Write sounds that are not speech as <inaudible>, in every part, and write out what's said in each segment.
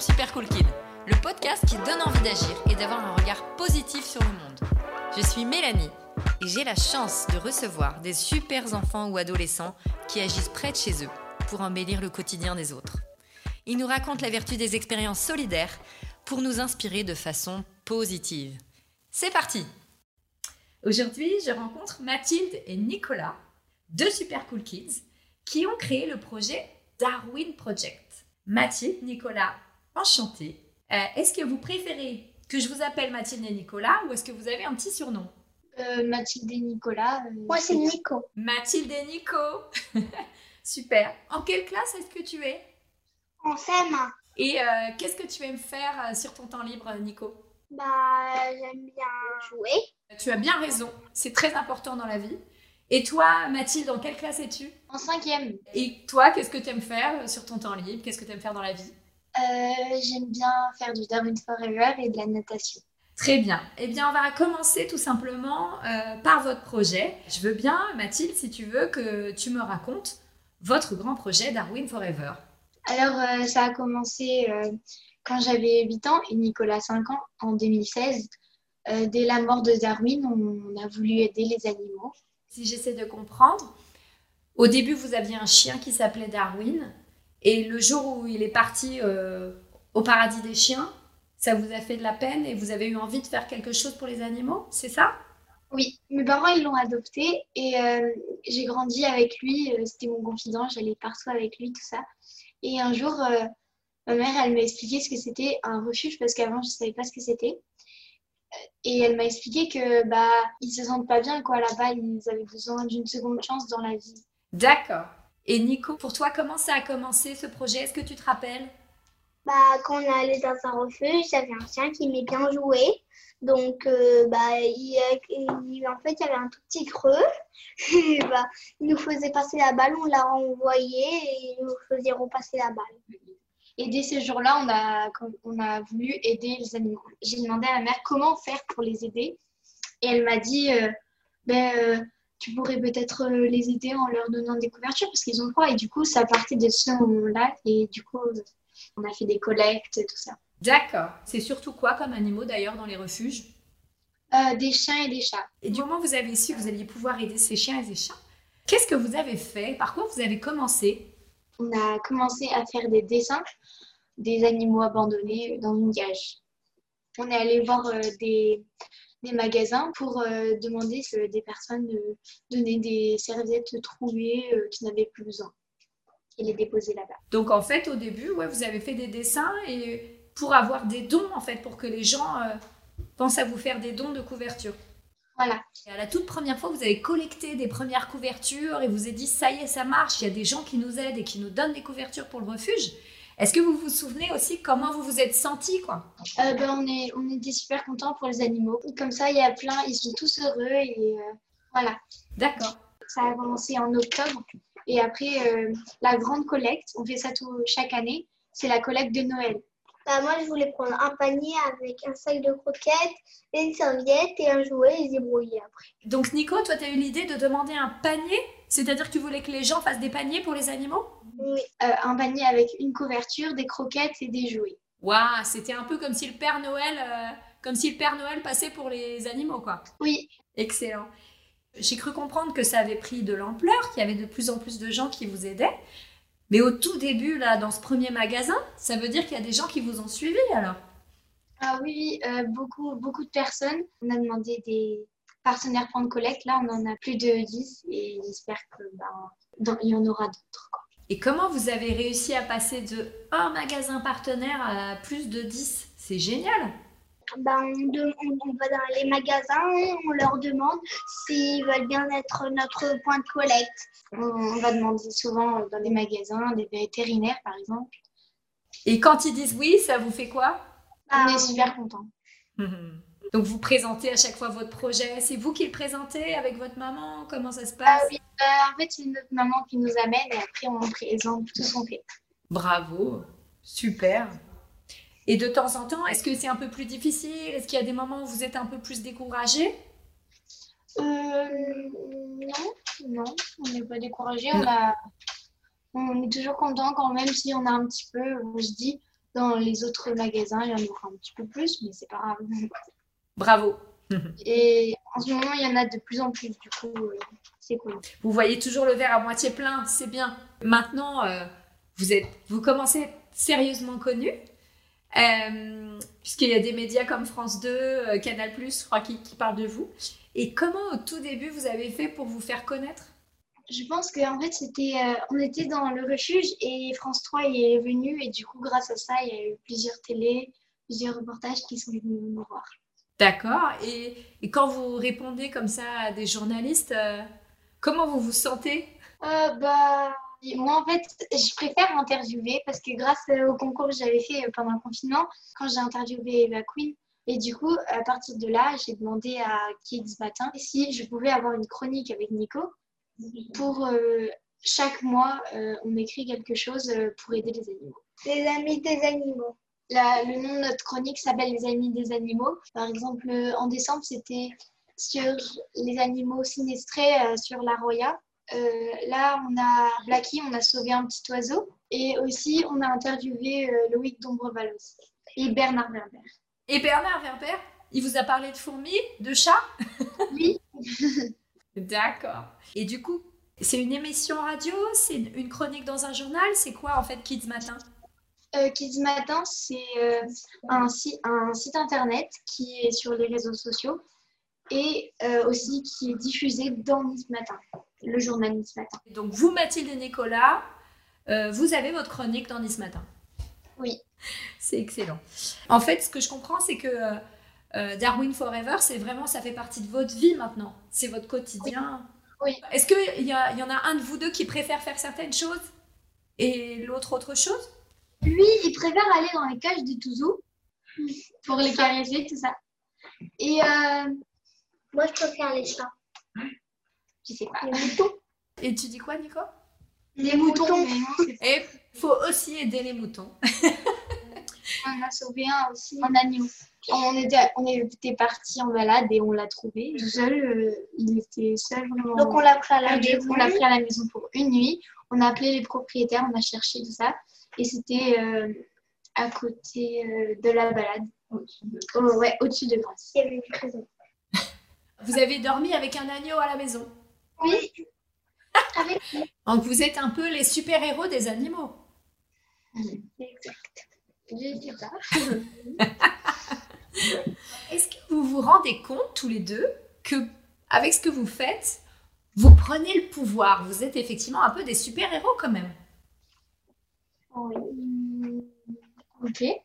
Super Cool Kid, le podcast qui donne envie d'agir et d'avoir un regard positif sur le monde. Je suis Mélanie et j'ai la chance de recevoir des super enfants ou adolescents qui agissent près de chez eux pour embellir le quotidien des autres. Ils nous racontent la vertu des expériences solidaires pour nous inspirer de façon positive. C'est parti Aujourd'hui, je rencontre Mathilde et Nicolas, deux super cool kids, qui ont créé le projet Darwin Project. Mathilde, Nicolas, enchanté. Euh, est-ce que vous préférez que je vous appelle Mathilde et Nicolas ou est-ce que vous avez un petit surnom? Euh, Mathilde et Nicolas. euh, Moi, c'est Nico. Mathilde et Nico <laughs> Super. En quelle classe est-ce que tu es? En CM1. Et euh, qu'est-ce que tu aimes faire euh, sur ton temps libre, Nico? Bah, j'aime bien jouer. Tu as bien raison, c'est très important dans la vie. Et toi, Mathilde, en quelle classe es-tu? En cinquième, Et toi, qu'est-ce que tu aimes faire sur ton temps libre? Qu'est-ce que tu aimes faire dans la vie? J'aime bien faire du Darwin Forever et de la natation. Très bien. Eh bien, on va commencer tout simplement euh, par votre projet. Je veux bien, Mathilde, si tu veux, que tu me racontes votre grand projet Darwin Forever. Alors, euh, ça a commencé euh, quand j'avais 8 ans et Nicolas 5 ans, en 2016. Euh, dès la mort de Darwin, on a voulu aider les animaux. Si j'essaie de comprendre, au début, vous aviez un chien qui s'appelait Darwin. Et le jour où il est parti euh, au paradis des chiens, ça vous a fait de la peine et vous avez eu envie de faire quelque chose pour les animaux, c'est ça? Oui, mes parents, ils l'ont adopté et euh, j'ai grandi avec lui. euh, C'était mon confident, j'allais partout avec lui, tout ça. Et un jour, euh, ma mère, elle m'a expliqué ce que c'était un refuge parce qu'avant, je ne savais pas ce que c'était. Et elle m'a expliqué que bah ils se sentent pas bien quoi là-bas, ils avaient besoin d'une seconde chance dans la vie. D'accord. Et Nico, pour toi, comment ça a commencé ce projet? Est-ce que tu te rappelles? Bah, quand on est allé dans un refuge, j'avais un chien qui aimait bien jouer. Donc, euh, bah, il, il- en fait, il y avait un tout petit creux. <laughs> Et bah, il nous faisait passer la balle, on la renvoyait et il nous faisait repasser la balle. Et dès ce jour-là, on a, on a voulu aider les animaux. J'ai demandé à ma mère comment faire pour les aider. Et elle m'a dit, euh, ben, euh, tu pourrais peut-être euh, les aider en leur donnant des couvertures parce qu'ils ont froid. Et du coup, ça partait de ce moment-là. Et du coup, euh, on a fait des collectes, tout ça. D'accord. C'est surtout quoi comme animaux d'ailleurs dans les refuges? Euh, des chiens et des chats. Et du moment où vous avez su que vous alliez pouvoir aider ces chiens et ces chats, qu'est-ce que vous avez fait? Par quoi vous avez commencé? On a commencé à faire des dessins des animaux abandonnés dans une cage. On est allé voir euh, des, des magasins pour euh, demander que des personnes euh, donnaient des serviettes trouées euh, qui n'avaient plus besoin et les déposer là-bas. Donc en fait, au début, ouais, vous avez fait des dessins et pour avoir des dons, en fait, pour que les gens euh, pensent à vous faire des dons de couverture. Voilà. Et à la toute première fois, vous avez collecté des premières couvertures et vous avez dit, ça y est, ça marche, il y a des gens qui nous aident et qui nous donnent des couvertures pour le refuge. Est-ce que vous vous souvenez aussi comment vous vous êtes senti, quoi Euh, ben, on, est, on était super contents pour les animaux. Comme ça, il y a plein, ils sont tous heureux et euh, voilà. D'accord. Ça a commencé en octobre. Et après, euh, la grande collecte, on fait ça tout, chaque année, c'est la collecte de Noël. Bah, moi, je voulais prendre un panier avec un sac de croquettes, une serviette et un jouet et se débrouiller après. Donc Nico, toi, tu as eu l'idée de demander un panier? C'est-à-dire que tu voulais que les gens fassent des paniers pour les animaux? Oui. Euh, un panier avec une couverture, des croquettes et des jouets. Waouh, c'était un peu comme si le Père Noël, euh, comme si le Père Noël passait pour les animaux, quoi. Oui, Excellent. J'ai cru comprendre que ça avait pris de l'ampleur, qu'il y avait de plus en plus de gens qui vous aidaient. Mais au tout début, là, dans ce premier magasin, ça veut dire qu'il y a des gens qui vous ont suivi alors? Ah oui, euh, beaucoup, beaucoup de personnes. On a demandé des partenaires prendre collecte. Là, on en a plus de 10 et j'espère que ben, il y en aura d'autres. Et comment vous avez réussi à passer de un magasin partenaire à plus de 10 C'est génial Bah, on, de- on- on va dans les magasins on leur demande s'ils veulent bien être notre point de collecte. On, on va demander souvent dans les magasins, des vétérinaires par exemple. Et quand ils disent oui, ça vous fait quoi? On Bah, est super contents. Donc vous présentez à chaque fois votre projet. C'est vous qui le présentez avec votre maman? Comment ça se Ah passe? oui, euh, en fait, c'est notre maman qui nous amène et après on présente tout ce qu'on fait. Bravo, super. Et de temps en temps, est-ce que c'est un peu plus difficile? Est-ce qu'il y a des moments où vous êtes un peu plus découragé? Euh, non, non, on n'est pas découragé. On, a, on est toujours content quand même si on a un petit peu, on se dit, Dans les autres magasins, il y en aura un petit peu plus, mais c'est pas grave. Bravo. <laughs> <laughs> Et en ce moment, il y en a de plus en plus, du coup, euh, c'est cool. Vous voyez toujours le verre à moitié plein, c'est bien. Maintenant, euh, vous, êtes, vous commencez à être sérieusement connu, euh, puisqu'il y a des médias comme France 2, euh, Canal+, je crois, qui, qui parlent de vous. Et comment, au tout début, vous avez fait pour vous faire connaître? Je pense qu'en fait, c'était, euh, on était dans le refuge et France 3 y est venu. Et du coup, grâce à ça, il y a eu plusieurs télés, plusieurs reportages qui sont venus nous voir. D'accord. Et, et quand vous répondez comme ça à des journalistes, euh, comment vous vous sentez? Euh, moi, en fait, je préfère interviewer parce que grâce euh, au concours que j'avais fait euh, pendant le confinement, quand j'ai interviewé Eva Queen, et du coup, à partir de là, j'ai demandé à Kids Matin si je pouvais avoir une chronique avec Nico pour euh, chaque mois, euh, on écrit quelque chose pour aider les animaux. Les amis des animaux. La- le nom de notre chronique s'appelle Les Amis des animaux. Par exemple, en décembre, c'était sur les animaux sinistrés euh, sur la Roya. Euh, là, on a Blacky, on a sauvé un petit oiseau. Et aussi, on a interviewé euh, Loïc Dombreval aussi. Et Bernard Werber. Et Bernard Werber, il vous a parlé de fourmis, de chats? Oui. <laughs> D'accord. Et du coup, c'est une émission radio C'est une chronique dans un journal C'est quoi en fait Kids Matin? Euh, Kids Matin, c'est euh, un, si- un site internet qui est sur les réseaux sociaux et euh, aussi qui est diffusé dans Nice Matin, le journal Nice Matin. Donc vous, Mathilde et Nicolas, euh, vous avez votre chronique dans Nice Matin. Oui. C'est excellent. En fait, ce que je comprends, c'est que euh, euh, Darwin Forever, c'est vraiment, ça fait partie de votre vie maintenant. C'est votre quotidien. Oui. Est-ce qu'il y, a- y en a un de vous deux qui préfère faire certaines choses et l'autre autre chose? Lui, il préfère aller dans les cages des touzous pour les caresser, tout ça. Et euh, Moi, je préfère les chats. Je sais pas. Les moutons. Et tu dis quoi, Nico? Les moutons, mais non, c'est- Et il faut aussi aider les moutons. <laughs> on a sauvé un aussi, un agneau. On était, on était parti en balade et on l'a trouvé tout seul. euh, il était seul vraiment. Donc, on l'a pris à la perdu. maison. On l'a pris à la maison pour une nuit. On a appelé les propriétaires, on a cherché tout ça. Et c'était euh, à côté euh, de la balade. Oh, ouais, au-dessus de Grasse. Il y avait une prison. Vous avez dormi avec un agneau à la maison? Oui. Donc vous êtes un peu les super-héros des animaux. Exact. Je sais pas. Est-ce que vous vous rendez compte tous les deux que avec ce que vous faites, vous prenez le pouvoir? Vous êtes effectivement un peu des super-héros quand même. Oui. Ok. <laughs>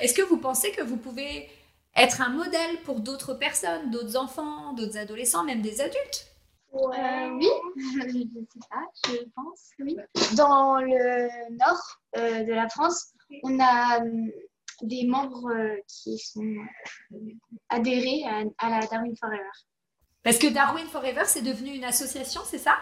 Est-ce que vous pensez que vous pouvez être un modèle pour d'autres personnes, d'autres enfants, d'autres adolescents, même des adultes. Euh, oui, je sais pas, je pense, oui. Dans le nord euh, de la France, on a euh, des membres euh, qui sont euh, adhérés à, à la Darwin Forever. Parce que Darwin Forever, c'est devenu une association, c'est ça?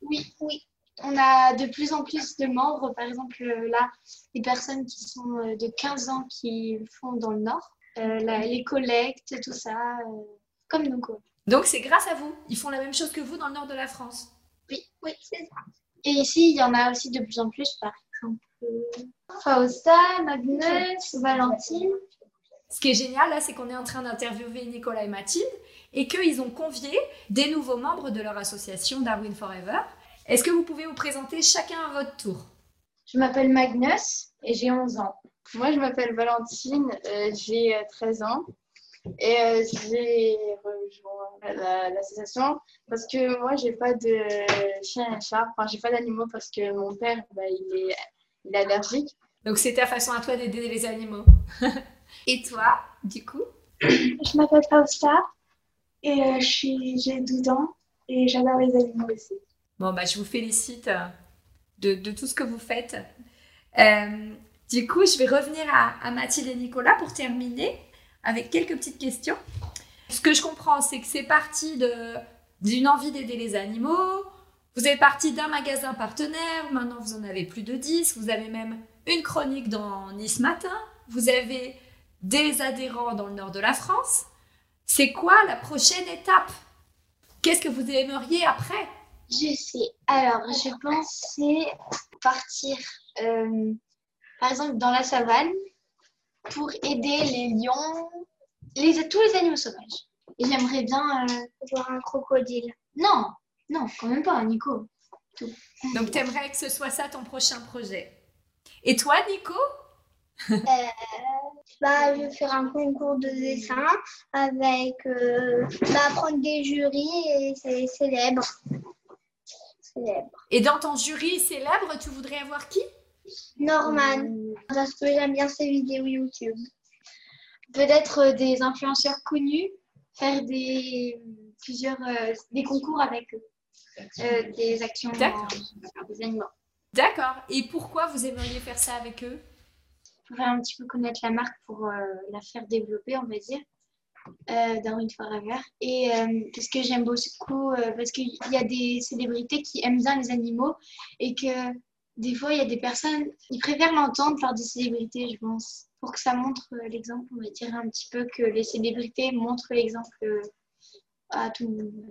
Oui, oui. On a de plus en plus de membres. Par exemple, là, les personnes qui sont euh, de 15 ans qui le font dans le nord, la- les collectes, tout ça, euh, comme nous, quoi. Donc c'est grâce à vous. Ils font la même chose que vous dans le nord de la France. Oui, oui, c'est ça. Et ici, il y en a aussi de plus en plus, par exemple, euh, Fausta, Magnus, Valentine. Ce qui est génial là, c'est qu'on est en train d'interviewer Nicolas et Mathilde et qu'ils ont convié des nouveaux membres de leur association Darwin Forever. Est-ce que vous pouvez vous présenter chacun à votre tour? Je m'appelle Magnus et j'ai 11 ans. Moi, je m'appelle Valentine, euh, j'ai euh, 13 ans. Et euh, j'ai rejoint la- l'association parce que moi, j'ai pas de chien et chat. Enfin, j'ai pas d'animaux parce que mon père, bah, il, est, il est allergique. Donc c'est ta façon à toi d'aider les animaux. <laughs> et toi, du coup? Je m'appelle Fausta et euh, j'ai 12 ans et j'adore les animaux aussi. Bon, bah, je vous félicite euh, de, de tout ce que vous faites. Euh, du coup, je vais revenir à, à Mathilde et Nicolas pour terminer avec quelques petites questions. Ce que je comprends, c'est que c'est parti d'une envie d'aider les animaux. Vous êtes parti d'un magasin partenaire. Maintenant, vous en avez plus de 10. Vous avez même une chronique dans Nice Matin. Vous avez des adhérents dans le nord de la France. C'est quoi la prochaine étape? Qu'est-ce que vous aimeriez après? Je sais. Alors, je pensais partir euh, par exemple, dans la savane pour aider les lions, les, tous les animaux sauvages. Et j'aimerais bien euh, Voir un crocodile. Non, non, quand même pas, Nico. Donc, tu aimerais que ce soit ça ton prochain projet. Et toi, Nico? <laughs> Bah, je vais faire un concours de dessin avec euh, bah, prendre des jurys et c'est célèbre. Célèbre. Et dans ton jury célèbre, tu voudrais avoir qui? Norman, parce que j'aime bien ses vidéos YouTube. Peut-être euh, des influenceurs connus, faire des plusieurs euh, des concours avec eux, Euh, des actions D'accord. en- des animaux. D'accord. Et pourquoi vous aimeriez faire ça avec eux? Pour faire un petit peu connaître la marque, pour euh, la faire développer, on va dire, euh, Darwin Forever. Et euh, parce que j'aime beaucoup, euh, parce qu'il y a des célébrités qui aiment bien les animaux et que des fois, il y a des personnes, ils préfèrent l'entendre par des célébrités, je pense, pour que ça montre euh, l'exemple, on va dire un petit peu que les célébrités montrent l'exemple euh, à tout le monde.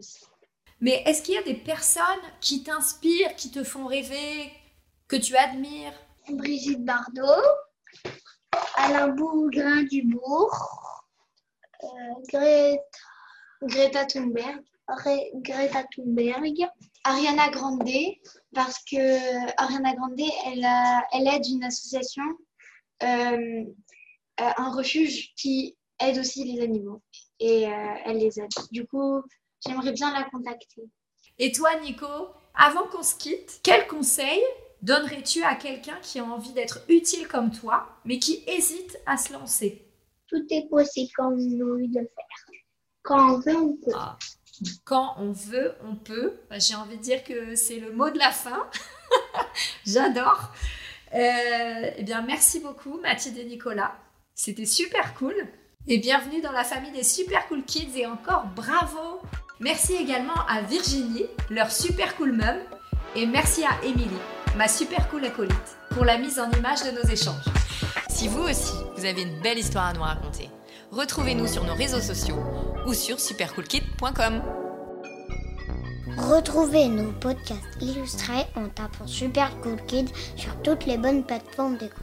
Mais est-ce qu'il y a des personnes qui t'inspirent, qui te font rêver, que tu admires? Brigitte Bardot, Alain Bougrain-Dubourg, euh, Greta, Greta Thunberg, Greta Thunberg, Ariana Grande, parce que Ariana Grande, elle, aide une association, euh, euh, un refuge qui aide aussi les animaux et euh, elle les aide. Du coup, j'aimerais bien la contacter. Et toi, Nico, avant qu'on se quitte, quel conseil donnerais-tu à quelqu'un qui a envie d'être utile comme toi, mais qui hésite à se lancer? Tout est possible quand on de faire. Quand on veut, on peut. Ah. Quand on veut, on peut. Bah, J'ai envie de dire que c'est le mot de la fin. <laughs> J'adore. Euh, eh bien, merci beaucoup, Mathilde et Nicolas. C'était super cool. Et bienvenue dans la famille des Super Cool Kids et encore bravo. Merci également à Virginie, leur super cool mum. Et merci à Émilie, ma super cool acolyte, pour la mise en image de nos échanges. Si vous aussi, vous avez une belle histoire à nous raconter, retrouvez-nous sur nos réseaux sociaux ou sur supercoolkid.com. Retrouvez nos podcasts illustrés en tapant Super sur toutes les bonnes plateformes d'écoute.